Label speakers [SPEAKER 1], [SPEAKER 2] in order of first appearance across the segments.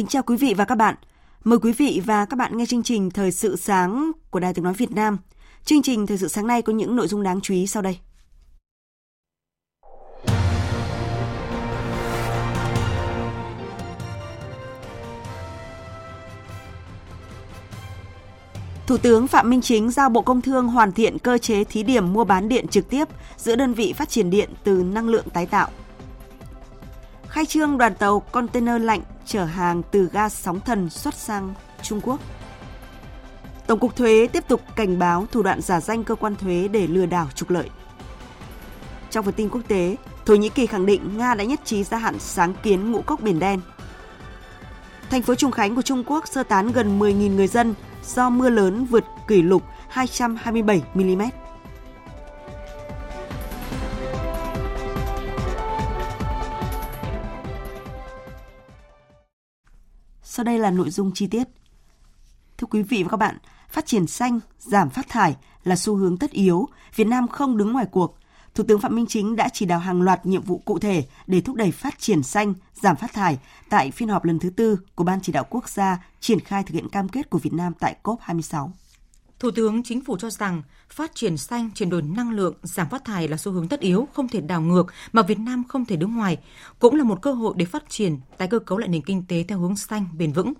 [SPEAKER 1] Kính chào quý vị và các bạn. Mời quý vị và các bạn nghe chương trình Thời sự sáng của Đài Tiếng Nói Việt Nam. Chương trình Thời sự sáng nay có những nội dung đáng chú ý sau đây. Thủ tướng Phạm Minh Chính giao Bộ Công Thương hoàn thiện cơ chế thí điểm mua bán điện trực tiếp giữa đơn vị phát triển điện từ năng lượng tái tạo. Khai trương đoàn tàu container lạnh chở hàng từ ga sóng thần xuất sang Trung Quốc. Tổng cục Thuế tiếp tục cảnh báo thủ đoạn giả danh cơ quan thuế để lừa đảo trục lợi. Trong phần tin quốc tế, Thổ Nhĩ Kỳ khẳng định Nga đã nhất trí gia hạn sáng kiến ngũ cốc Biển Đen. Thành phố Trùng Khánh của Trung Quốc sơ tán gần 10.000 người dân do mưa lớn vượt kỷ lục 227 mm. Sau đây là nội dung chi tiết. Thưa quý vị và các bạn, phát triển xanh, giảm phát thải là xu hướng tất yếu, Việt Nam không đứng ngoài cuộc. Thủ tướng Phạm Minh Chính đã chỉ đạo hàng loạt nhiệm vụ cụ thể để thúc đẩy phát triển xanh, giảm phát thải tại phiên họp lần thứ tư của Ban chỉ đạo quốc gia triển khai thực hiện cam kết của Việt Nam tại COP26.
[SPEAKER 2] Thủ tướng Chính phủ cho rằng phát triển xanh, chuyển đổi năng lượng, giảm phát thải là xu hướng tất yếu, không thể đảo ngược mà Việt Nam không thể đứng ngoài, cũng là một cơ hội để phát triển tái cơ cấu lại nền kinh tế theo hướng xanh, bền vững.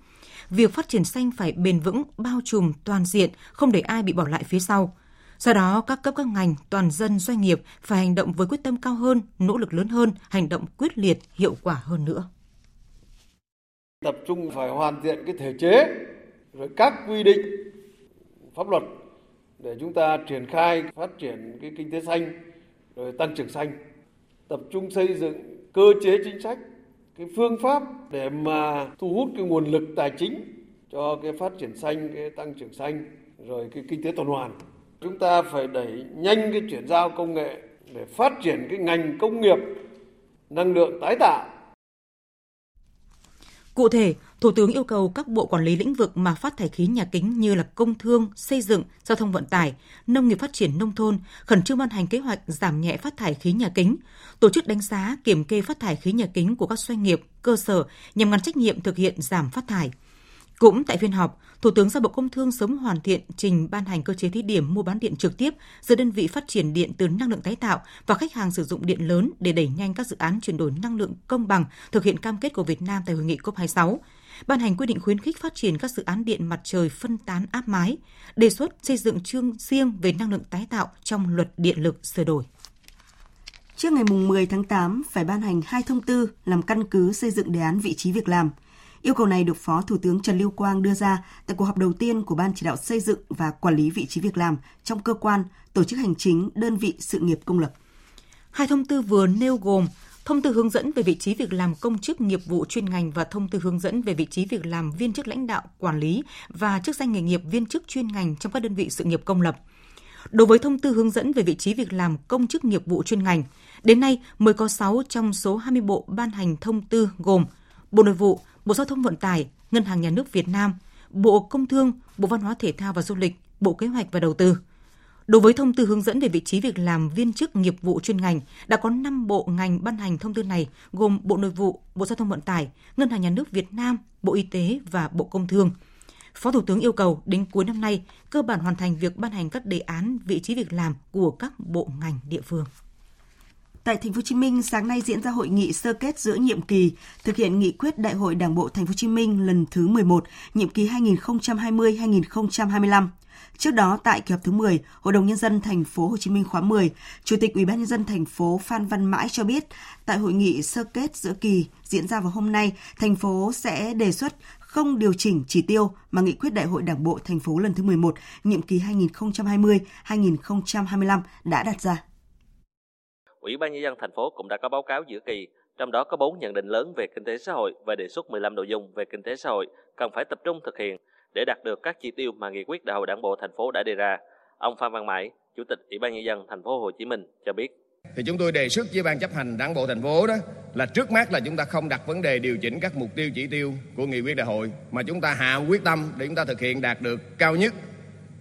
[SPEAKER 2] Việc phát triển xanh phải bền vững, bao trùm, toàn diện, không để ai bị bỏ lại phía sau. Do đó, các cấp các ngành, toàn dân, doanh nghiệp phải hành động với quyết tâm cao hơn, nỗ lực lớn hơn, hành động quyết liệt, hiệu quả hơn nữa.
[SPEAKER 3] Tập trung phải hoàn thiện cái thể chế, rồi các quy định pháp luật để chúng ta triển khai phát triển cái kinh tế xanh, rồi tăng trưởng xanh. Tập trung xây dựng cơ chế chính sách, cái phương pháp để mà thu hút cái nguồn lực tài chính cho cái phát triển xanh, cái tăng trưởng xanh, rồi cái kinh tế tuần hoàn. Chúng ta phải đẩy nhanh cái chuyển giao công nghệ để phát triển cái ngành công nghiệp, năng lượng tái tạo.
[SPEAKER 2] Cụ thể, Thủ tướng yêu cầu các bộ quản lý lĩnh vực mà phát thải khí nhà kính như là công thương, xây dựng, giao thông vận tải, nông nghiệp phát triển nông thôn khẩn trương ban hành kế hoạch giảm nhẹ phát thải khí nhà kính, tổ chức đánh giá, kiểm kê phát thải khí nhà kính của các doanh nghiệp, cơ sở nhằm ngăn trách nhiệm thực hiện giảm phát thải. Cũng tại phiên họp, Thủ tướng giao Bộ Công Thương sớm hoàn thiện trình ban hành cơ chế thí điểm mua bán điện trực tiếp giữa đơn vị phát triển điện từ năng lượng tái tạo và khách hàng sử dụng điện lớn để đẩy nhanh các dự án chuyển đổi năng lượng công bằng, thực hiện cam kết của Việt Nam tại hội nghị COP26 ban hành quy định khuyến khích phát triển các dự án điện mặt trời phân tán áp mái, đề xuất xây dựng chương riêng về năng lượng tái tạo trong luật điện lực sửa đổi.
[SPEAKER 1] Trước ngày 10 tháng 8 phải ban hành hai thông tư làm căn cứ xây dựng đề án vị trí việc làm. Yêu cầu này được Phó Thủ tướng Trần Lưu Quang đưa ra tại cuộc họp đầu tiên của Ban chỉ đạo xây dựng và quản lý vị trí việc làm trong cơ quan, tổ chức hành chính, đơn vị sự nghiệp công lập.
[SPEAKER 2] Hai thông tư vừa nêu gồm thông tư hướng dẫn về vị trí việc làm công chức nghiệp vụ chuyên ngành và thông tư hướng dẫn về vị trí việc làm viên chức lãnh đạo, quản lý và chức danh nghề nghiệp viên chức chuyên ngành trong các đơn vị sự nghiệp công lập. Đối với thông tư hướng dẫn về vị trí việc làm công chức nghiệp vụ chuyên ngành, đến nay mới có 6 trong số 20 bộ ban hành thông tư gồm Bộ Nội vụ, Bộ Giao thông Vận tải, Ngân hàng Nhà nước Việt Nam, Bộ Công Thương, Bộ Văn hóa Thể thao và Du lịch, Bộ Kế hoạch và Đầu tư – Đối với thông tư hướng dẫn về vị trí việc làm viên chức nghiệp vụ chuyên ngành, đã có 5 bộ ngành ban hành thông tư này gồm Bộ Nội vụ, Bộ Giao thông Vận tải, Ngân hàng Nhà nước Việt Nam, Bộ Y tế và Bộ Công Thương. Phó Thủ tướng yêu cầu đến cuối năm nay cơ bản hoàn thành việc ban hành các đề án vị trí việc làm của các bộ ngành địa phương.
[SPEAKER 1] Tại Thành phố Hồ Chí Minh, sáng nay diễn ra hội nghị sơ kết giữa nhiệm kỳ thực hiện nghị quyết Đại hội Đảng bộ Thành phố Hồ Chí Minh lần thứ 11, nhiệm kỳ 2020-2025. Trước đó tại kỳ họp thứ 10, Hội đồng nhân dân thành phố Hồ Chí Minh khóa 10, Chủ tịch Ủy ban nhân dân thành phố Phan Văn Mãi cho biết, tại hội nghị sơ kết giữa kỳ diễn ra vào hôm nay, thành phố sẽ đề xuất không điều chỉnh chỉ tiêu mà nghị quyết Đại hội Đảng bộ thành phố lần thứ 11, nhiệm kỳ 2020-2025 đã đặt ra.
[SPEAKER 4] Ủy ban nhân dân thành phố cũng đã có báo cáo giữa kỳ, trong đó có 4 nhận định lớn về kinh tế xã hội và đề xuất 15 nội dung về kinh tế xã hội cần phải tập trung thực hiện để đạt được các chỉ tiêu mà nghị quyết đại hội đảng bộ thành phố đã đề ra. Ông Phan Văn Mãi, Chủ tịch Ủy ban nhân dân thành phố Hồ Chí Minh cho biết.
[SPEAKER 5] Thì chúng tôi đề xuất với ban chấp hành đảng bộ thành phố đó là trước mắt là chúng ta không đặt vấn đề điều chỉnh các mục tiêu chỉ tiêu của nghị quyết đại hội mà chúng ta hạ quyết tâm để chúng ta thực hiện đạt được cao nhất.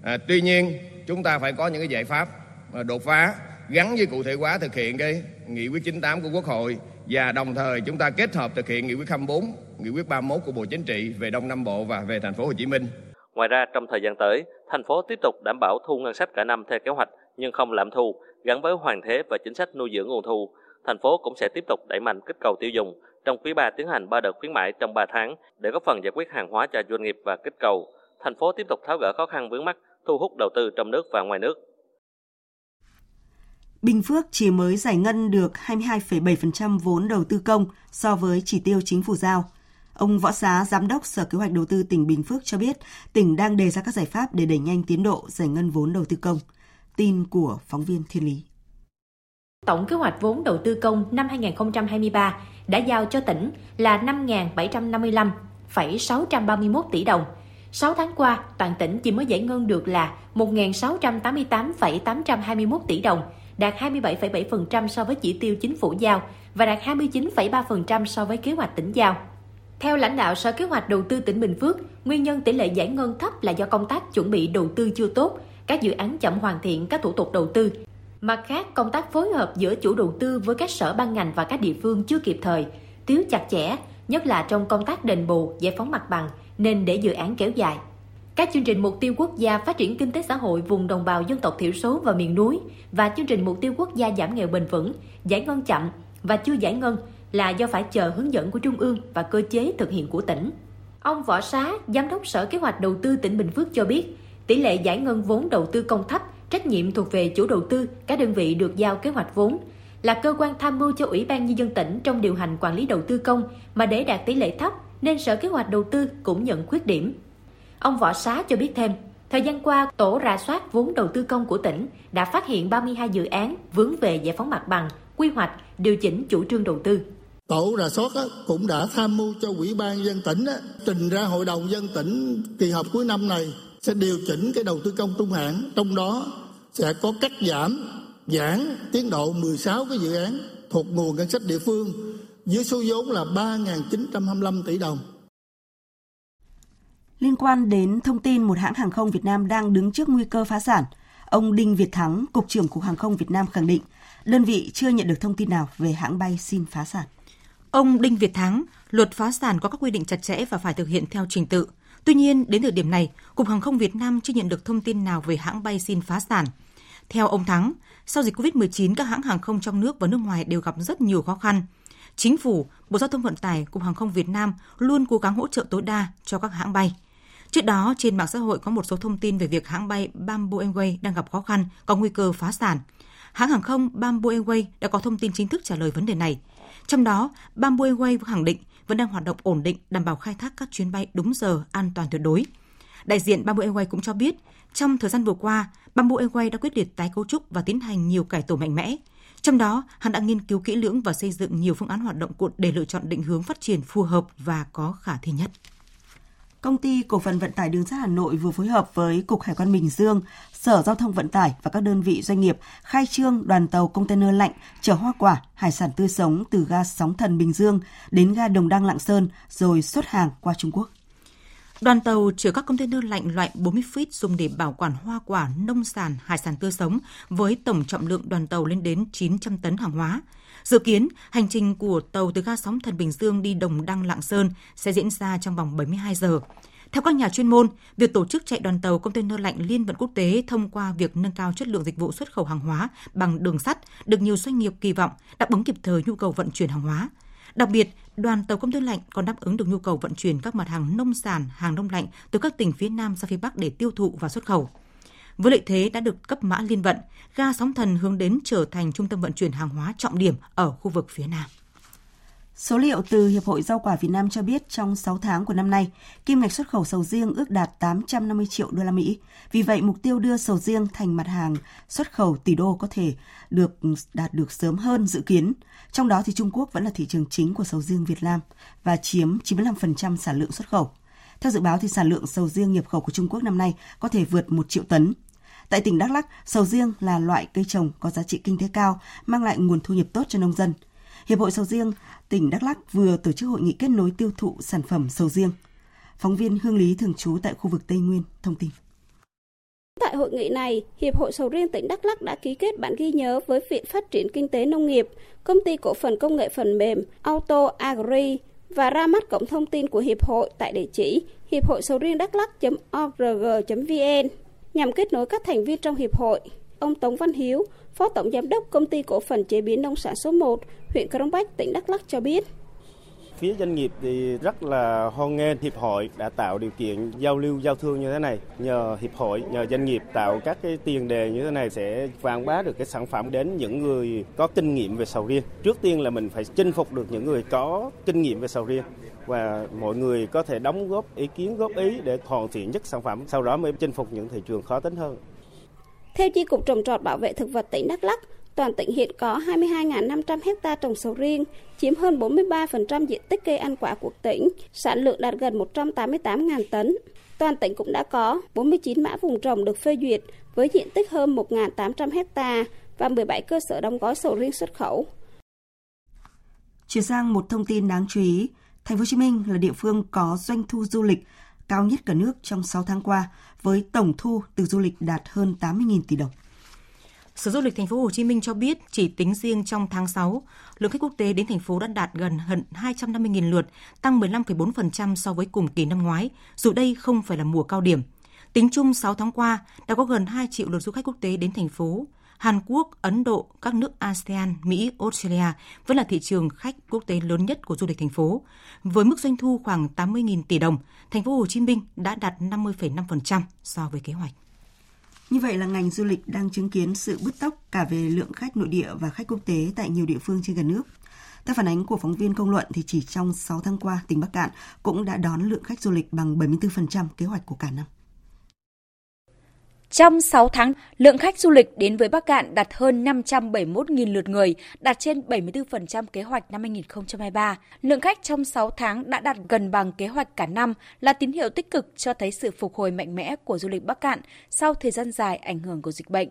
[SPEAKER 5] À, tuy nhiên chúng ta phải có những cái giải pháp à, đột phá gắn với cụ thể hóa thực hiện cái nghị quyết 98 của Quốc hội và đồng thời chúng ta kết hợp thực hiện nghị quyết 24, nghị quyết 31 của Bộ Chính trị về Đông Nam Bộ và về thành phố Hồ Chí Minh.
[SPEAKER 4] Ngoài ra trong thời gian tới, thành phố tiếp tục đảm bảo thu ngân sách cả năm theo kế hoạch nhưng không lạm thu, gắn với hoàn thế và chính sách nuôi dưỡng nguồn thu. Thành phố cũng sẽ tiếp tục đẩy mạnh kích cầu tiêu dùng, trong quý 3 tiến hành 3 đợt khuyến mãi trong 3 tháng để góp phần giải quyết hàng hóa cho doanh nghiệp và kích cầu. Thành phố tiếp tục tháo gỡ khó khăn vướng mắt, thu hút đầu tư trong nước và ngoài nước.
[SPEAKER 1] Bình Phước chỉ mới giải ngân được 22,7% vốn đầu tư công so với chỉ tiêu chính phủ giao. Ông Võ Xá, Giám đốc Sở Kế hoạch Đầu tư tỉnh Bình Phước cho biết, tỉnh đang đề ra các giải pháp để đẩy nhanh tiến độ giải ngân vốn đầu tư công. Tin của phóng viên Thiên Lý.
[SPEAKER 6] Tổng kế hoạch vốn đầu tư công năm 2023 đã giao cho tỉnh là 5.755,631 tỷ đồng. 6 tháng qua, toàn tỉnh chỉ mới giải ngân được là 1.688,821 tỷ đồng, đạt 27,7% so với chỉ tiêu chính phủ giao và đạt 29,3% so với kế hoạch tỉnh giao. Theo lãnh đạo Sở Kế hoạch Đầu tư tỉnh Bình Phước, nguyên nhân tỷ lệ giải ngân thấp là do công tác chuẩn bị đầu tư chưa tốt, các dự án chậm hoàn thiện các thủ tục đầu tư. Mặt khác, công tác phối hợp giữa chủ đầu tư với các sở ban ngành và các địa phương chưa kịp thời, thiếu chặt chẽ, nhất là trong công tác đền bù, giải phóng mặt bằng, nên để dự án kéo dài. Các chương trình mục tiêu quốc gia phát triển kinh tế xã hội vùng đồng bào dân tộc thiểu số và miền núi và chương trình mục tiêu quốc gia giảm nghèo bền vững, giải ngân chậm và chưa giải ngân là do phải chờ hướng dẫn của Trung ương và cơ chế thực hiện của tỉnh. Ông Võ Xá, Giám đốc Sở Kế hoạch Đầu tư tỉnh Bình Phước cho biết, tỷ lệ giải ngân vốn đầu tư công thấp, trách nhiệm thuộc về chủ đầu tư, các đơn vị được giao kế hoạch vốn, là cơ quan tham mưu cho Ủy ban Nhân dân tỉnh trong điều hành quản lý đầu tư công mà để đạt tỷ lệ thấp nên Sở Kế hoạch Đầu tư cũng nhận khuyết điểm. Ông Võ Xá cho biết thêm, thời gian qua, tổ rà soát vốn đầu tư công của tỉnh đã phát hiện 32 dự án vướng về giải phóng mặt bằng, quy hoạch, điều chỉnh chủ trương đầu tư.
[SPEAKER 7] Tổ rà soát cũng đã tham mưu cho Ủy ban dân tỉnh trình ra Hội đồng dân tỉnh kỳ họp cuối năm này sẽ điều chỉnh cái đầu tư công trung hạn, trong đó sẽ có cắt giảm, giãn tiến độ 16 cái dự án thuộc nguồn ngân sách địa phương với số vốn là 3.925 tỷ đồng.
[SPEAKER 1] Liên quan đến thông tin một hãng hàng không Việt Nam đang đứng trước nguy cơ phá sản, ông Đinh Việt Thắng, Cục trưởng Cục Hàng không Việt Nam khẳng định đơn vị chưa nhận được thông tin nào về hãng bay xin phá sản.
[SPEAKER 2] Ông Đinh Việt Thắng, luật phá sản có các quy định chặt chẽ và phải thực hiện theo trình tự. Tuy nhiên, đến thời điểm này, Cục Hàng không Việt Nam chưa nhận được thông tin nào về hãng bay xin phá sản. Theo ông Thắng, sau dịch COVID-19, các hãng hàng không trong nước và nước ngoài đều gặp rất nhiều khó khăn. Chính phủ, Bộ Giao thông Vận tải, Cục Hàng không Việt Nam luôn cố gắng hỗ trợ tối đa cho các hãng bay. Trước đó, trên mạng xã hội có một số thông tin về việc hãng bay Bamboo Airways đang gặp khó khăn, có nguy cơ phá sản. Hãng hàng không Bamboo Airways đã có thông tin chính thức trả lời vấn đề này. Trong đó, Bamboo Airways khẳng định vẫn đang hoạt động ổn định, đảm bảo khai thác các chuyến bay đúng giờ, an toàn tuyệt đối. Đại diện Bamboo Airways cũng cho biết, trong thời gian vừa qua, Bamboo Airways đã quyết liệt tái cấu trúc và tiến hành nhiều cải tổ mạnh mẽ. Trong đó, hắn đã nghiên cứu kỹ lưỡng và xây dựng nhiều phương án hoạt động cụ để lựa chọn định hướng phát triển phù hợp và có khả thi nhất.
[SPEAKER 1] Công ty Cổ phần Vận tải Đường sắt Hà Nội vừa phối hợp với Cục Hải quan Bình Dương, Sở Giao thông Vận tải và các đơn vị doanh nghiệp khai trương đoàn tàu container lạnh chở hoa quả, hải sản tươi sống từ ga Sóng Thần Bình Dương đến ga Đồng Đăng Lạng Sơn rồi xuất hàng qua Trung Quốc.
[SPEAKER 2] Đoàn tàu chở các container lạnh loại 40 feet dùng để bảo quản hoa quả, nông sản, hải sản tươi sống với tổng trọng lượng đoàn tàu lên đến 900 tấn hàng hóa. Dự kiến, hành trình của tàu từ ga Sóng Thần Bình Dương đi Đồng Đăng Lạng Sơn sẽ diễn ra trong vòng 72 giờ. Theo các nhà chuyên môn, việc tổ chức chạy đoàn tàu container lạnh liên vận quốc tế thông qua việc nâng cao chất lượng dịch vụ xuất khẩu hàng hóa bằng đường sắt được nhiều doanh nghiệp kỳ vọng đáp ứng kịp thời nhu cầu vận chuyển hàng hóa. Đặc biệt, đoàn tàu công container lạnh còn đáp ứng được nhu cầu vận chuyển các mặt hàng nông sản, hàng đông lạnh từ các tỉnh phía Nam ra phía Bắc để tiêu thụ và xuất khẩu. Với lợi thế đã được cấp mã liên vận, ga sóng thần hướng đến trở thành trung tâm vận chuyển hàng hóa trọng điểm ở khu vực phía Nam.
[SPEAKER 1] Số liệu từ Hiệp hội Rau quả Việt Nam cho biết trong 6 tháng của năm nay, kim ngạch xuất khẩu sầu riêng ước đạt 850 triệu đô la Mỹ. Vì vậy, mục tiêu đưa sầu riêng thành mặt hàng xuất khẩu tỷ đô có thể được đạt được sớm hơn dự kiến. Trong đó thì Trung Quốc vẫn là thị trường chính của sầu riêng Việt Nam và chiếm 95% sản lượng xuất khẩu. Theo dự báo thì sản lượng sầu riêng nhập khẩu của Trung Quốc năm nay có thể vượt 1 triệu tấn. Tại tỉnh Đắk Lắk, sầu riêng là loại cây trồng có giá trị kinh tế cao, mang lại nguồn thu nhập tốt cho nông dân. Hiệp hội sầu riêng tỉnh Đắk Lắk vừa tổ chức hội nghị kết nối tiêu thụ sản phẩm sầu riêng. Phóng viên Hương Lý thường trú tại khu vực Tây Nguyên thông tin.
[SPEAKER 8] tại hội nghị này, Hiệp hội Sầu riêng tỉnh Đắk Lắk đã ký kết bản ghi nhớ với Viện Phát triển Kinh tế Nông nghiệp, Công ty Cổ phần Công nghệ Phần mềm Auto Agri và ra mắt cổng thông tin của Hiệp hội tại địa chỉ hiệp hội sầu riêng đắk lắc.org.vn nhằm kết nối các thành viên trong hiệp hội. Ông Tống Văn Hiếu, Phó Tổng Giám đốc Công ty Cổ phần Chế biến Nông sản số 1, huyện Crong Bách, tỉnh Đắk Lắk cho biết.
[SPEAKER 9] Phía doanh nghiệp thì rất là hoan nghênh hiệp hội đã tạo điều kiện giao lưu giao thương như thế này. Nhờ hiệp hội, nhờ doanh nghiệp tạo các cái tiền đề như thế này sẽ quảng bá được cái sản phẩm đến những người có kinh nghiệm về sầu riêng. Trước tiên là mình phải chinh phục được những người có kinh nghiệm về sầu riêng và mọi người có thể đóng góp ý kiến góp ý để hoàn thiện nhất sản phẩm, sau đó mới chinh phục những thị trường khó tính hơn.
[SPEAKER 8] Theo Chi cục trồng trọt bảo vệ thực vật tỉnh Đắk Lắk, toàn tỉnh hiện có 22.500 hecta trồng sầu riêng, chiếm hơn 43% diện tích cây ăn quả của tỉnh, sản lượng đạt gần 188.000 tấn. Toàn tỉnh cũng đã có 49 mã vùng trồng được phê duyệt với diện tích hơn 1.800 hecta và 17 cơ sở đóng gói sầu riêng xuất khẩu.
[SPEAKER 1] Chuyển sang một thông tin đáng chú ý, Thành phố Hồ Chí Minh là địa phương có doanh thu du lịch cao nhất cả nước trong 6 tháng qua với tổng thu từ du lịch đạt hơn 80.000 tỷ đồng.
[SPEAKER 2] Sở Du lịch Thành phố Hồ Chí Minh cho biết chỉ tính riêng trong tháng 6, lượng khách quốc tế đến thành phố đã đạt gần hơn 250.000 lượt, tăng 15,4% so với cùng kỳ năm ngoái, dù đây không phải là mùa cao điểm. Tính chung 6 tháng qua, đã có gần 2 triệu lượt du khách quốc tế đến thành phố. Hàn Quốc, Ấn Độ, các nước ASEAN, Mỹ, Australia vẫn là thị trường khách quốc tế lớn nhất của du lịch thành phố. Với mức doanh thu khoảng 80.000 tỷ đồng, thành phố Hồ Chí Minh đã đạt 50,5% so với kế hoạch.
[SPEAKER 1] Như vậy là ngành du lịch đang chứng kiến sự bứt tốc cả về lượng khách nội địa và khách quốc tế tại nhiều địa phương trên cả nước. Theo phản ánh của phóng viên công luận thì chỉ trong 6 tháng qua, tỉnh Bắc Cạn cũng đã đón lượng khách du lịch bằng 74% kế hoạch của cả năm.
[SPEAKER 10] Trong 6 tháng, lượng khách du lịch đến với Bắc Cạn đạt hơn 571.000 lượt người, đạt trên 74% kế hoạch năm 2023. Lượng khách trong 6 tháng đã đạt gần bằng kế hoạch cả năm là tín hiệu tích cực cho thấy sự phục hồi mạnh mẽ của du lịch Bắc Cạn sau thời gian dài ảnh hưởng của dịch bệnh.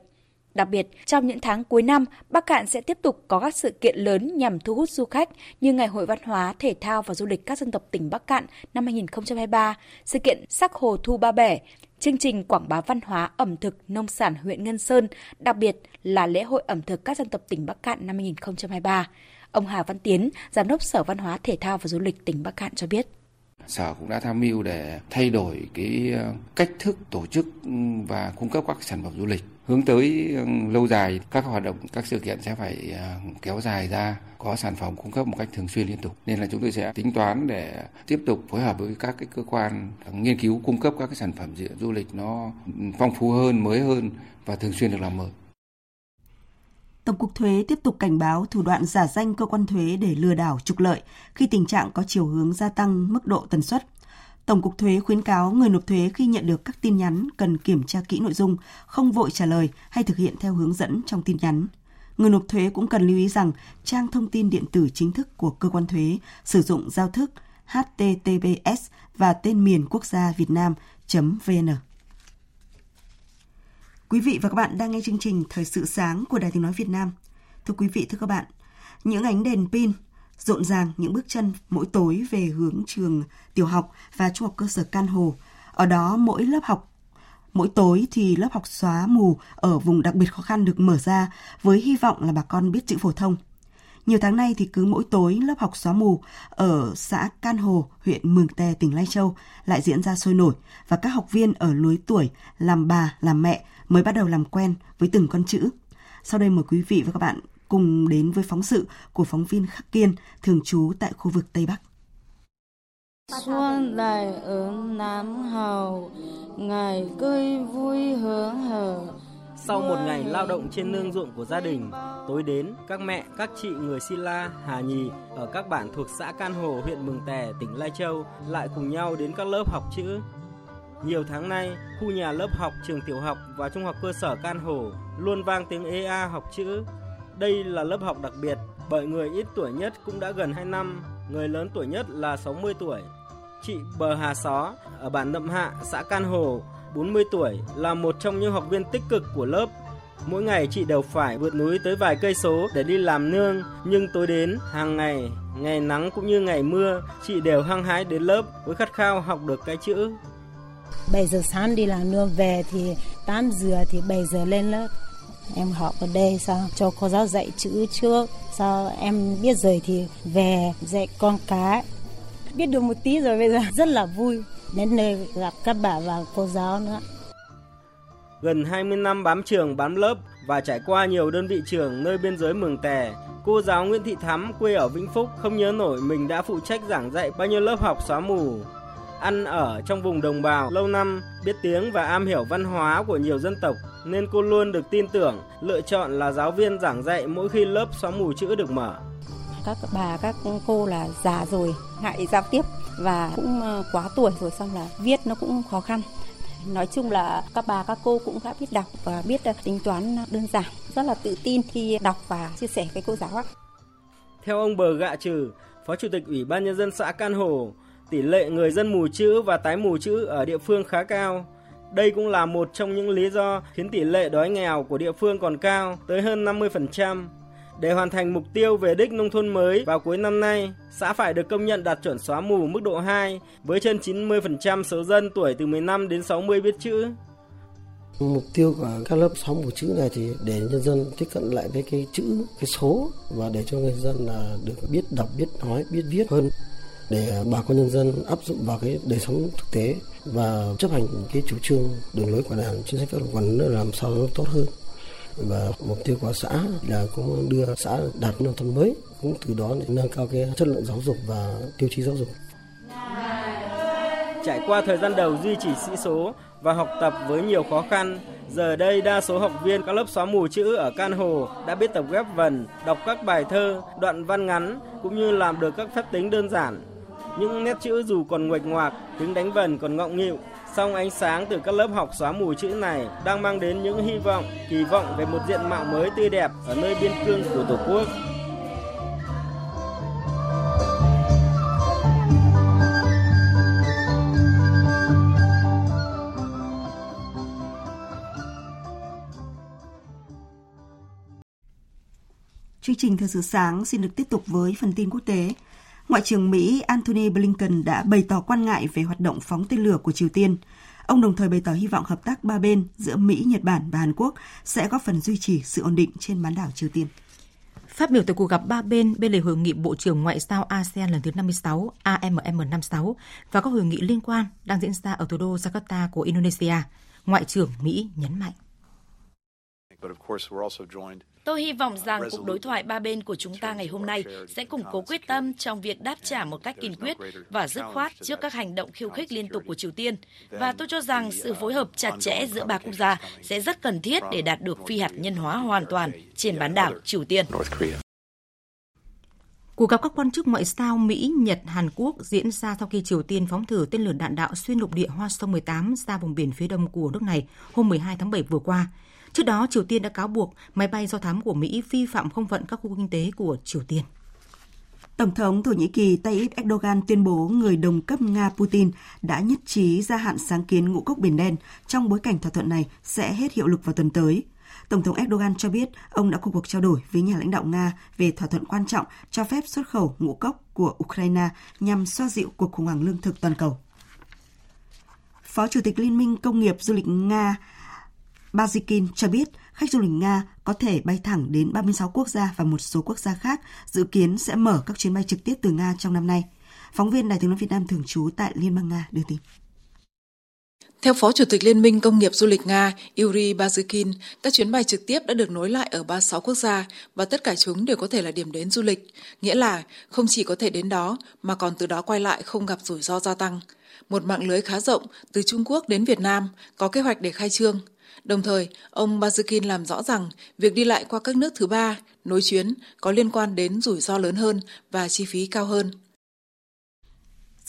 [SPEAKER 10] Đặc biệt, trong những tháng cuối năm, Bắc Cạn sẽ tiếp tục có các sự kiện lớn nhằm thu hút du khách như Ngày hội Văn hóa, Thể thao và Du lịch các dân tộc tỉnh Bắc Cạn năm 2023, sự kiện Sắc Hồ Thu Ba Bể, chương trình quảng bá văn hóa ẩm thực nông sản huyện Ngân Sơn, đặc biệt là lễ hội ẩm thực các dân tộc tỉnh Bắc Cạn năm 2023. Ông Hà Văn Tiến, Giám đốc Sở Văn hóa Thể thao và Du lịch tỉnh Bắc Cạn cho biết.
[SPEAKER 11] Sở cũng đã tham mưu để thay đổi cái ờ, cách thức tổ chức và cung cấp các sản phẩm du lịch hướng tới ừ, lâu dài các hoạt động, các sự kiện sẽ phải ờ, kéo dài ra, có sản phẩm cung cấp một cách thường xuyên liên tục nên là chúng tôi sẽ tính toán để tiếp tục phối hợp với các cái cơ quan nghiên cứu cung cấp các cái sản phẩm du lịch nó phong phú hơn, mới hơn và thường xuyên được làm mới
[SPEAKER 1] Tổng cục Thuế tiếp tục cảnh báo thủ đoạn giả danh cơ quan thuế để lừa đảo trục lợi khi tình trạng có chiều hướng gia tăng mức độ tần suất. Tổng cục Thuế khuyến cáo người nộp thuế khi nhận được các tin nhắn cần kiểm tra kỹ nội dung, không vội trả lời hay thực hiện theo hướng dẫn trong tin nhắn. Người nộp thuế cũng cần lưu ý rằng trang thông tin điện tử chính thức của cơ quan thuế sử dụng giao thức https và tên miền quốc gia Việt Nam.vn. Quý vị và các bạn đang nghe chương trình Thời sự sáng của Đài Tiếng Nói Việt Nam. Thưa quý vị, thưa các bạn, những ánh đèn pin rộn ràng những bước chân mỗi tối về hướng trường tiểu học và trung học cơ sở Can Hồ. Ở đó mỗi lớp học Mỗi tối thì lớp học xóa mù ở vùng đặc biệt khó khăn được mở ra với hy vọng là bà con biết chữ phổ thông. Nhiều tháng nay thì cứ mỗi tối lớp học xóa mù ở xã Can Hồ, huyện Mường Tè, tỉnh Lai Châu lại diễn ra sôi nổi và các học viên ở lứa tuổi làm bà, làm mẹ mới bắt đầu làm quen với từng con chữ. Sau đây mời quý vị và các bạn cùng đến với phóng sự của phóng viên Khắc Kiên, thường trú tại khu vực Tây Bắc.
[SPEAKER 12] Xuân đại ở Nam Hào, ngày cây vui hớn hở.
[SPEAKER 13] Sau một ngày lao động trên nương ruộng của gia đình, tối đến, các mẹ, các chị người Si La, Hà Nhì ở các bản thuộc xã Can Hồ, huyện Mường Tè, tỉnh Lai Châu lại cùng nhau đến các lớp học chữ nhiều tháng nay, khu nhà lớp học trường tiểu học và trung học cơ sở Can Hồ luôn vang tiếng EA học chữ. Đây là lớp học đặc biệt bởi người ít tuổi nhất cũng đã gần 2 năm, người lớn tuổi nhất là 60 tuổi. Chị Bờ Hà Xó ở bản Nậm Hạ, xã Can Hồ, 40 tuổi là một trong những học viên tích cực của lớp. Mỗi ngày chị đều phải vượt núi tới vài cây số để đi làm nương, nhưng tối đến hàng ngày, ngày nắng cũng như ngày mưa, chị đều hăng hái đến lớp với khát khao học được cái chữ
[SPEAKER 12] 7 giờ sáng đi làm nương về thì 8 giờ thì 7 giờ lên lớp. Em học ở đây sao cho cô giáo dạy chữ trước. Sao em biết rồi thì về dạy con cái. Biết được một tí rồi bây giờ rất là vui. Đến nơi gặp các bà và cô giáo nữa.
[SPEAKER 13] Gần 20 năm bám trường bám lớp và trải qua nhiều đơn vị trường nơi biên giới Mường Tè, cô giáo Nguyễn Thị Thắm quê ở Vĩnh Phúc không nhớ nổi mình đã phụ trách giảng dạy bao nhiêu lớp học xóa mù ăn ở trong vùng đồng bào lâu năm, biết tiếng và am hiểu văn hóa của nhiều dân tộc nên cô luôn được tin tưởng, lựa chọn là giáo viên giảng dạy mỗi khi lớp xóa mù chữ được mở.
[SPEAKER 14] Các bà, các cô là già rồi, ngại giao tiếp và cũng ờ, quá tuổi rồi xong là viết nó cũng khó khăn. Nói chung là các bà các cô cũng đã biết đọc và biết ờ, tính toán đơn giản, rất là tự tin khi đọc và chia sẻ với cô giáo ạ.
[SPEAKER 13] Theo ông Bờ Gạ Trừ, Phó Chủ tịch Ủy ban Nhân dân xã Can Hồ, tỷ lệ người dân mù chữ và tái mù chữ ở địa phương khá cao. Đây cũng là một trong những lý do khiến tỷ lệ đói nghèo của địa phương còn cao, tới hơn 50%. Để hoàn thành mục tiêu về đích nông thôn mới vào cuối năm nay, xã phải được công nhận đạt chuẩn xóa mù mức độ 2 với trên 90% số dân tuổi từ 15 đến 60 biết chữ.
[SPEAKER 15] Mục tiêu của các lớp xóa mù chữ này thì để nhân dân tiếp cận lại với cái chữ, cái số và để cho người dân là được biết đọc, biết nói, biết viết hơn để bà con nhân dân áp dụng vào cái đời sống thực tế và chấp hành cái chủ trương đường lối của đảng chính sách pháp luật của làm sao nó tốt hơn và mục tiêu của xã là cũng đưa xã đạt nông thôn mới cũng từ đó để nâng cao cái chất lượng giáo dục và tiêu chí giáo dục
[SPEAKER 13] trải qua thời gian đầu duy trì sĩ số và học tập với nhiều khó khăn. Giờ đây đa số học viên các lớp xóa mù chữ ở Can Hồ đã biết tập ghép vần, đọc các bài thơ, đoạn văn ngắn cũng như làm được các phép tính đơn giản. Những nét chữ dù còn nguệch ngoạc, tiếng đánh vần còn ngọng nghịu, song ánh sáng từ các lớp học xóa mù chữ này đang mang đến những hy vọng, kỳ vọng về một diện mạo mới tươi đẹp ở nơi biên cương của Tổ quốc.
[SPEAKER 1] Chương trình Thời sự sáng xin được tiếp tục với phần tin quốc tế. Ngoại trưởng Mỹ Antony Blinken đã bày tỏ quan ngại về hoạt động phóng tên lửa của Triều Tiên. Ông đồng thời bày tỏ hy vọng hợp tác ba bên giữa Mỹ, Nhật Bản và Hàn Quốc sẽ góp phần duy trì sự ổn định trên bán đảo Triều Tiên.
[SPEAKER 2] Phát biểu tại cuộc gặp ba bên bên lề hội nghị Bộ trưởng Ngoại giao ASEAN lần thứ 56 AMM56 và các hội nghị liên quan đang diễn ra ở thủ đô Jakarta của Indonesia, Ngoại trưởng Mỹ nhấn mạnh.
[SPEAKER 16] Tôi hy vọng rằng cuộc đối thoại ba bên của chúng ta ngày hôm nay sẽ củng cố quyết tâm trong việc đáp trả một cách kiên quyết và dứt khoát trước các hành động khiêu khích liên tục của Triều Tiên. Và tôi cho rằng sự phối hợp chặt chẽ giữa ba quốc gia sẽ rất cần thiết để đạt được phi hạt nhân hóa hoàn toàn trên bán đảo Triều Tiên.
[SPEAKER 2] Cuộc gặp các quan chức ngoại giao Mỹ, Nhật, Hàn Quốc diễn ra sau khi Triều Tiên phóng thử tên lửa đạn đạo xuyên lục địa Hoa Sông 18 ra vùng biển phía đông của nước này hôm 12 tháng 7 vừa qua. Trước đó, Triều Tiên đã cáo buộc máy bay do thám của Mỹ vi phạm không phận các khu kinh tế của Triều Tiên.
[SPEAKER 1] Tổng thống Thổ Nhĩ Kỳ Tayyip Erdogan tuyên bố người đồng cấp Nga Putin đã nhất trí gia hạn sáng kiến ngũ cốc Biển Đen trong bối cảnh thỏa thuận này sẽ hết hiệu lực vào tuần tới. Tổng thống Erdogan cho biết ông đã có cuộc trao đổi với nhà lãnh đạo Nga về thỏa thuận quan trọng cho phép xuất khẩu ngũ cốc của Ukraine nhằm xoa dịu cuộc khủng hoảng lương thực toàn cầu. Phó Chủ tịch Liên minh Công nghiệp Du lịch Nga Bazikin cho biết khách du lịch Nga có thể bay thẳng đến 36 quốc gia và một số quốc gia khác dự kiến sẽ mở các chuyến bay trực tiếp từ Nga trong năm nay. Phóng viên Đài tiếng nói Việt Nam thường trú tại Liên bang Nga đưa tin.
[SPEAKER 17] Theo Phó Chủ tịch Liên minh Công nghiệp Du lịch Nga Yuri Bazikin, các chuyến bay trực tiếp đã được nối lại ở 36 quốc gia và tất cả chúng đều có thể là điểm đến du lịch, nghĩa là không chỉ có thể đến đó mà còn từ đó quay lại không gặp rủi ro gia tăng. Một mạng lưới khá rộng từ Trung Quốc đến Việt Nam có kế hoạch để khai trương. Đồng thời, ông Bazukin làm rõ rằng việc đi lại qua các nước thứ ba, nối chuyến có liên quan đến rủi ro lớn hơn và chi phí cao hơn.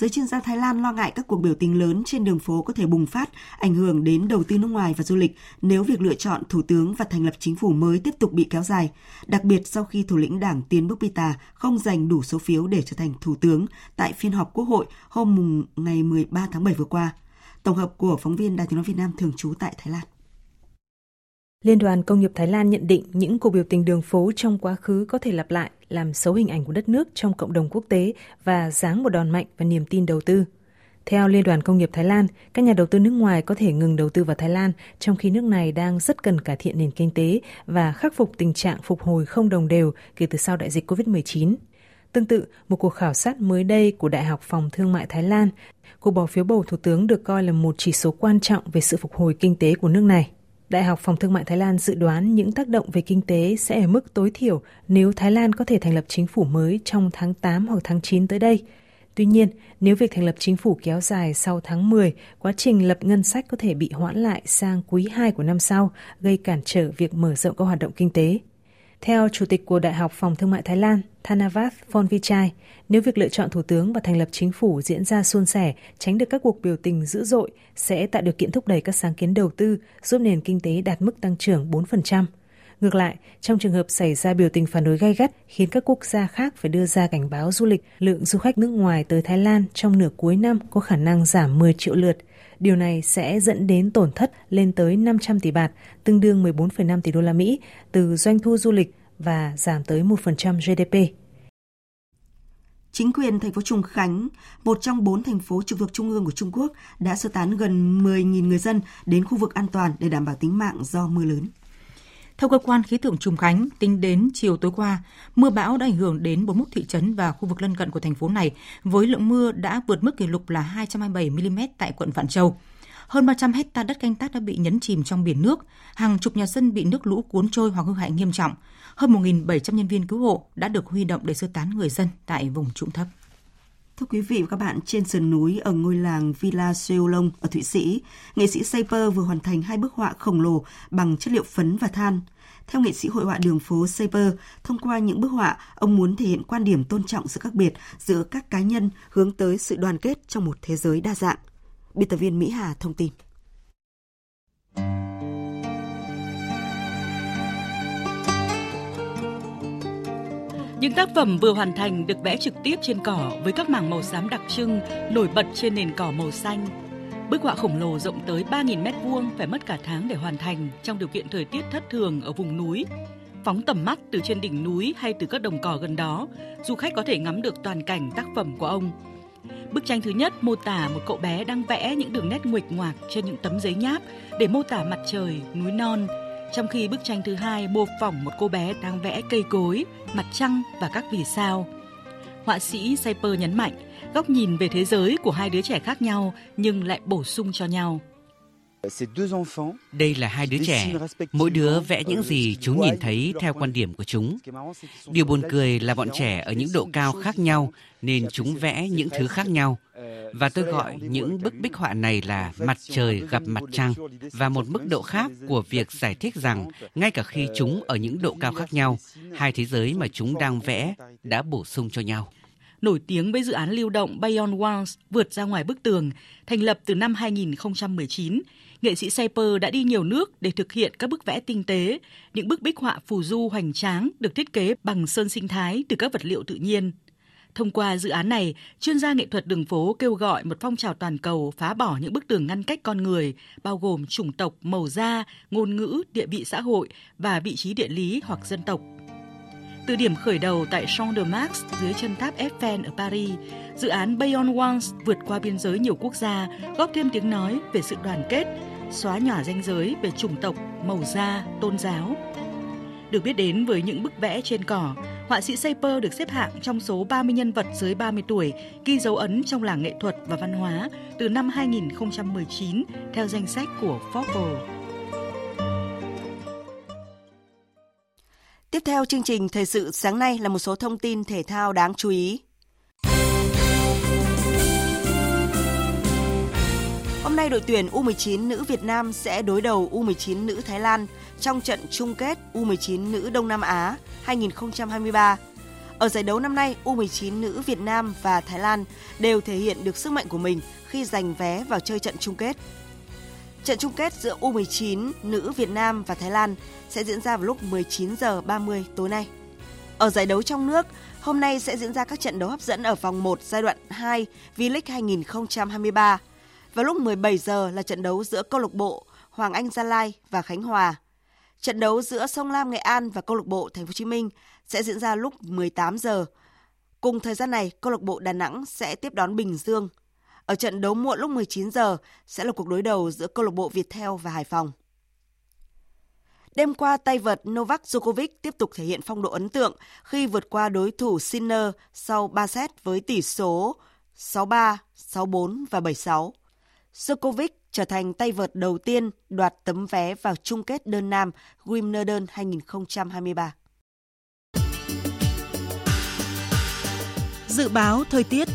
[SPEAKER 1] Giới chuyên gia Thái Lan lo ngại các cuộc biểu tình lớn trên đường phố có thể bùng phát, ảnh hưởng đến đầu tư nước ngoài và du lịch nếu việc lựa chọn thủ tướng và thành lập chính phủ mới tiếp tục bị kéo dài, đặc biệt sau khi thủ lĩnh đảng Tiến Búc Pita không giành đủ số phiếu để trở thành thủ tướng tại phiên họp Quốc hội hôm ngày 13 tháng 7 vừa qua. Tổng hợp của phóng viên Đài tiếng nói Việt Nam thường trú tại Thái Lan.
[SPEAKER 18] Liên đoàn Công nghiệp Thái Lan nhận định những cuộc biểu tình đường phố trong quá khứ có thể lặp lại, làm xấu hình ảnh của đất nước trong cộng đồng quốc tế và giáng một đòn mạnh vào niềm tin đầu tư. Theo Liên đoàn Công nghiệp Thái Lan, các nhà đầu tư nước ngoài có thể ngừng đầu tư vào Thái Lan trong khi nước này đang rất cần cải thiện nền kinh tế và khắc phục tình trạng phục hồi không đồng đều kể từ sau đại dịch COVID-19. Tương tự, một cuộc khảo sát mới đây của Đại học Phòng Thương mại Thái Lan, cuộc bỏ phiếu bầu thủ tướng được coi là một chỉ số quan trọng về sự phục hồi kinh tế của nước này. Đại học Phòng Thương mại Thái Lan dự đoán những tác động về kinh tế sẽ ở mức tối thiểu nếu Thái Lan có thể thành lập chính phủ mới trong tháng 8 hoặc tháng 9 tới đây. Tuy nhiên, nếu việc thành lập chính phủ kéo dài sau tháng 10, quá trình lập ngân sách có thể bị hoãn lại sang quý 2 của năm sau, gây cản trở việc mở rộng các hoạt động kinh tế. Theo Chủ tịch của Đại học Phòng Thương mại Thái Lan, Thanavath Phonvichai, nếu việc lựa chọn thủ tướng và thành lập chính phủ diễn ra suôn sẻ, tránh được các cuộc biểu tình dữ dội, sẽ tạo điều kiện thúc đẩy các sáng kiến đầu tư, giúp nền kinh tế đạt mức tăng trưởng 4%. Ngược lại, trong trường hợp xảy ra biểu tình phản đối gay gắt khiến các quốc gia khác phải đưa ra cảnh báo du lịch, lượng du khách nước ngoài tới Thái Lan trong nửa cuối năm có khả năng giảm 10 triệu lượt. Điều này sẽ dẫn đến tổn thất lên tới 500 tỷ bạt, tương đương 14,5 tỷ đô la Mỹ từ doanh thu du lịch và giảm tới 1% GDP.
[SPEAKER 1] Chính quyền thành phố Trùng Khánh, một trong bốn thành phố trực thuộc trung ương của Trung Quốc, đã sơ tán gần 10.000 người dân đến khu vực an toàn để đảm bảo tính mạng do mưa lớn.
[SPEAKER 2] Theo cơ quan khí tượng Trùng Khánh, tính đến chiều tối qua, mưa bão đã ảnh hưởng đến 41 thị trấn và khu vực lân cận của thành phố này, với lượng mưa đã vượt mức kỷ lục là 227 mm tại quận Vạn Châu. Hơn 300 hecta đất canh tác đã bị nhấn chìm trong biển nước, hàng chục nhà dân bị nước lũ cuốn trôi hoặc hư hại nghiêm trọng. Hơn 1.700 nhân viên cứu hộ đã được huy động để sơ tán người dân tại vùng trũng thấp.
[SPEAKER 1] Thưa quý vị và các bạn, trên sườn núi ở ngôi làng Villa Seolong ở Thụy Sĩ, nghệ sĩ Saper vừa hoàn thành hai bức họa khổng lồ bằng chất liệu phấn và than. Theo nghệ sĩ hội họa đường phố Saper, thông qua những bức họa, ông muốn thể hiện quan điểm tôn trọng sự khác biệt giữa các cá nhân hướng tới sự đoàn kết trong một thế giới đa dạng. Biên tập viên Mỹ Hà thông tin.
[SPEAKER 19] Những tác phẩm vừa hoàn thành được vẽ trực tiếp trên cỏ với các mảng màu xám đặc trưng nổi bật trên nền cỏ màu xanh. Bức họa khổng lồ rộng tới 3.000 mét vuông phải mất cả tháng để hoàn thành trong điều kiện thời tiết thất thường ở vùng núi. Phóng tầm mắt từ trên đỉnh núi hay từ các đồng cỏ gần đó, du khách có thể ngắm được toàn cảnh tác phẩm của ông. Bức tranh thứ nhất mô tả một cậu bé đang vẽ những đường nét nguệch ngoạc trên những tấm giấy nháp để mô tả mặt trời, núi non, trong khi bức tranh thứ hai mô phỏng một cô bé đang vẽ cây cối, mặt trăng và các vì sao. Họa sĩ Saiper nhấn mạnh, góc nhìn về thế giới của hai đứa trẻ khác nhau nhưng lại bổ sung cho nhau.
[SPEAKER 20] Đây là hai đứa trẻ, mỗi đứa vẽ những gì chúng nhìn thấy theo quan điểm của chúng. Điều buồn cười là bọn trẻ ở những độ cao khác nhau nên chúng vẽ những thứ khác nhau. Và tôi gọi những bức bích họa này là mặt trời gặp mặt trăng và một mức độ khác của việc giải thích rằng ngay cả khi chúng ở những độ cao khác nhau, hai thế giới mà chúng đang vẽ đã bổ sung cho nhau
[SPEAKER 19] nổi tiếng với dự án lưu động Beyond Walls vượt ra ngoài bức tường, thành lập từ năm 2019. Nghệ sĩ Saper đã đi nhiều nước để thực hiện các bức vẽ tinh tế, những bức bích họa phù du hoành tráng được thiết kế bằng sơn sinh thái từ các vật liệu tự nhiên. Thông qua dự án này, chuyên gia nghệ thuật đường phố kêu gọi một phong trào toàn cầu phá bỏ những bức tường ngăn cách con người, bao gồm chủng tộc, màu da, ngôn ngữ, địa vị xã hội và vị trí địa lý hoặc dân tộc. Từ điểm khởi đầu tại Champ de Mars dưới chân tháp Eiffel ở Paris, dự án Beyond Walls vượt qua biên giới nhiều quốc gia, góp thêm tiếng nói về sự đoàn kết, xóa nhòa ranh giới về chủng tộc, màu da, tôn giáo. Được biết đến với những bức vẽ trên cỏ, họa sĩ Saper được xếp hạng trong số 30 nhân vật dưới 30 tuổi ghi dấu ấn trong làng nghệ thuật và văn hóa từ năm 2019 theo danh sách của Forbes.
[SPEAKER 1] Tiếp theo chương trình Thời sự sáng nay là một số thông tin thể thao đáng chú ý. Nay đội tuyển U19 nữ Việt Nam sẽ đối đầu U19 nữ Thái Lan trong trận chung kết U19 nữ Đông Nam Á 2023. Ở giải đấu năm nay, U19 nữ Việt Nam và Thái Lan đều thể hiện được sức mạnh của mình khi giành vé vào chơi trận chung kết. Trận chung kết giữa U19 nữ Việt Nam và Thái Lan sẽ diễn ra vào lúc 19 giờ 30 tối nay. Ở giải đấu trong nước, hôm nay sẽ diễn ra các trận đấu hấp dẫn ở vòng 1 giai đoạn 2 V-League 2023. Vào lúc 17 giờ là trận đấu giữa câu lạc bộ Hoàng Anh Gia Lai và Khánh Hòa. Trận đấu giữa Sông Lam Nghệ An và câu lạc bộ Thành phố Hồ Chí Minh sẽ diễn ra lúc 18 giờ. Cùng thời gian này, câu lạc bộ Đà Nẵng sẽ tiếp đón Bình Dương. Ở trận đấu muộn lúc 19 giờ sẽ là cuộc đối đầu giữa câu lạc bộ Viettel và Hải Phòng. Đêm qua, tay vợt Novak Djokovic tiếp tục thể hiện phong độ ấn tượng khi vượt qua đối thủ Sinner sau 3 set với tỷ số 6-3, 6-4 và 7-6. Djokovic trở thành tay vợt đầu tiên đoạt tấm vé vào chung kết đơn nam Wimbledon 2023.
[SPEAKER 21] Dự báo thời tiết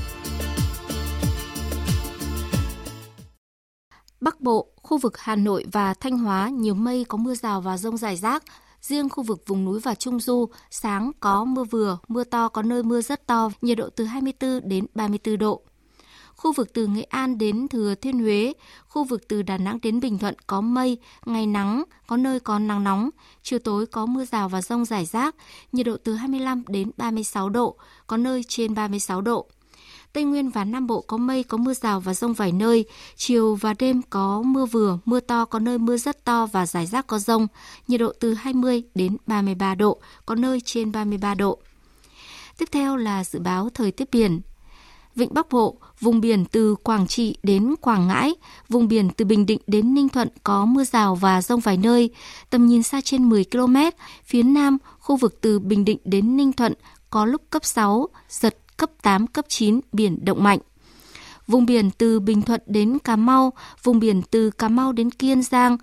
[SPEAKER 22] Bắc Bộ, khu vực Hà Nội và Thanh Hóa nhiều mây có mưa rào và rông rải rác. Riêng khu vực vùng núi và Trung Du, sáng có mưa vừa, mưa to có nơi mưa rất to, nhiệt độ từ 24 đến 34 độ. Khu vực từ Nghệ An đến Thừa Thiên Huế, khu vực từ Đà Nẵng đến Bình Thuận có mây, ngày nắng, có nơi có nắng nóng, chiều tối có mưa rào và rông rải rác, nhiệt độ từ 25 đến 36 độ, có nơi trên 36 độ. Tây Nguyên và Nam Bộ có mây, có mưa rào và rông vài nơi. Chiều và đêm có mưa vừa, mưa to, có nơi mưa rất to và rải rác có rông. Nhiệt độ từ 20 đến 33 độ, có nơi trên 33 độ. Tiếp theo là dự báo thời tiết biển. Vịnh Bắc Bộ, vùng biển từ Quảng Trị đến Quảng Ngãi, vùng biển từ Bình Định đến Ninh Thuận có mưa rào và rông vài nơi, tầm nhìn xa trên 10 km. Phía Nam, khu vực từ Bình Định đến Ninh Thuận có lúc cấp 6, giật cấp 8, cấp 9, biển động mạnh. Vùng biển từ Bình Thuận đến Cà Mau, vùng biển từ Cà Mau đến Kiên Giang,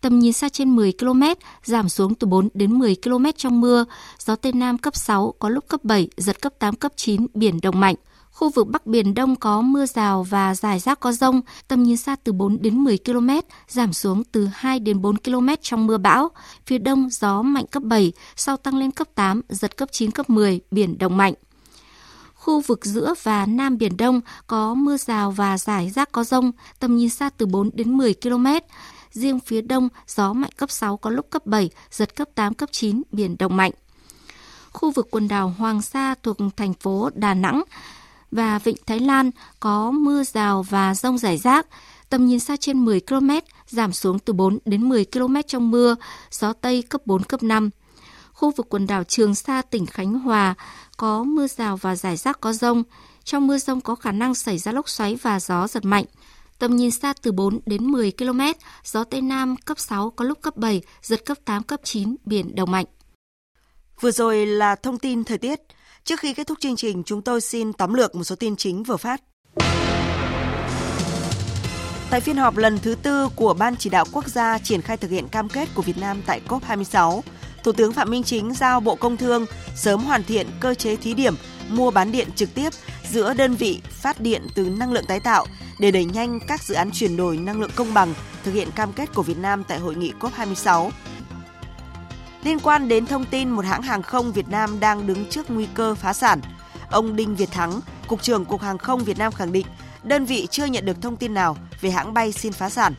[SPEAKER 22] tầm nhìn xa trên 10 km, giảm xuống từ 4 đến 10 km trong mưa, gió Tây Nam cấp 6, có lúc cấp 7, giật cấp 8, cấp 9, biển động mạnh. Khu vực Bắc Biển Đông có mưa rào và rải rác có rông, tầm nhìn xa từ 4 đến 10 km, giảm xuống từ 2 đến 4 km trong mưa bão. Phía đông gió mạnh cấp 7, sau tăng lên cấp 8, giật cấp 9, cấp 10, biển động mạnh. Khu vực giữa và Nam Biển Đông có mưa rào và rải rác có rông, tầm nhìn xa từ 4 đến 10 km. Riêng phía đông, gió mạnh cấp 6 có lúc cấp 7, giật cấp 8, cấp 9, biển động mạnh. Khu vực quần đảo Hoàng Sa thuộc thành phố Đà Nẵng và Vịnh Thái Lan có mưa rào và rông rải rác, tầm nhìn xa trên 10 km, giảm xuống từ 4 đến 10 km trong mưa, gió Tây cấp 4, cấp 5. Khu vực quần đảo Trường Sa, tỉnh Khánh Hòa có mưa rào và rải rác có rông. Trong mưa rông có khả năng xảy ra lốc xoáy và gió giật mạnh. Tầm nhìn xa từ 4 đến 10 km, gió Tây Nam cấp 6 có lúc cấp 7, giật cấp 8, cấp 9, biển động mạnh.
[SPEAKER 1] Vừa rồi là thông tin thời tiết. Trước khi kết thúc chương trình, chúng tôi xin tóm lược một số tin chính vừa phát. Tại phiên họp lần thứ tư của Ban chỉ đạo quốc gia triển khai thực hiện cam kết của Việt Nam tại COP26, Thủ tướng Phạm Minh Chính giao Bộ Công Thương sớm hoàn thiện cơ chế thí điểm mua bán điện trực tiếp giữa đơn vị phát điện từ năng lượng tái tạo để đẩy nhanh các dự án chuyển đổi năng lượng công bằng thực hiện cam kết của Việt Nam tại hội nghị COP26. Liên quan đến thông tin một hãng hàng không Việt Nam đang đứng trước nguy cơ phá sản, ông Đinh Việt Thắng, Cục trưởng Cục Hàng không Việt Nam khẳng định đơn vị chưa nhận được thông tin nào về hãng bay xin phá sản.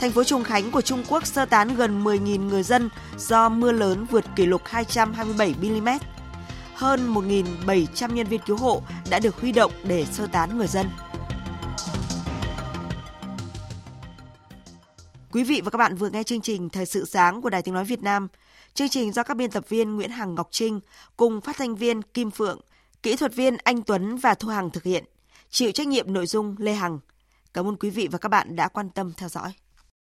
[SPEAKER 1] Thành phố Trùng Khánh của Trung Quốc sơ tán gần 10.000 người dân do mưa lớn vượt kỷ lục 227 mm. Hơn 1.700 nhân viên cứu hộ đã được huy động để sơ tán người dân. Quý vị và các bạn vừa nghe chương trình Thời sự sáng của Đài Tiếng Nói Việt Nam. Chương trình do các biên tập viên Nguyễn Hằng Ngọc Trinh cùng phát thanh viên Kim Phượng, kỹ thuật viên Anh Tuấn và Thu Hằng thực hiện. Chịu trách nhiệm nội dung Lê Hằng. Cảm ơn quý vị và các bạn đã quan tâm theo dõi.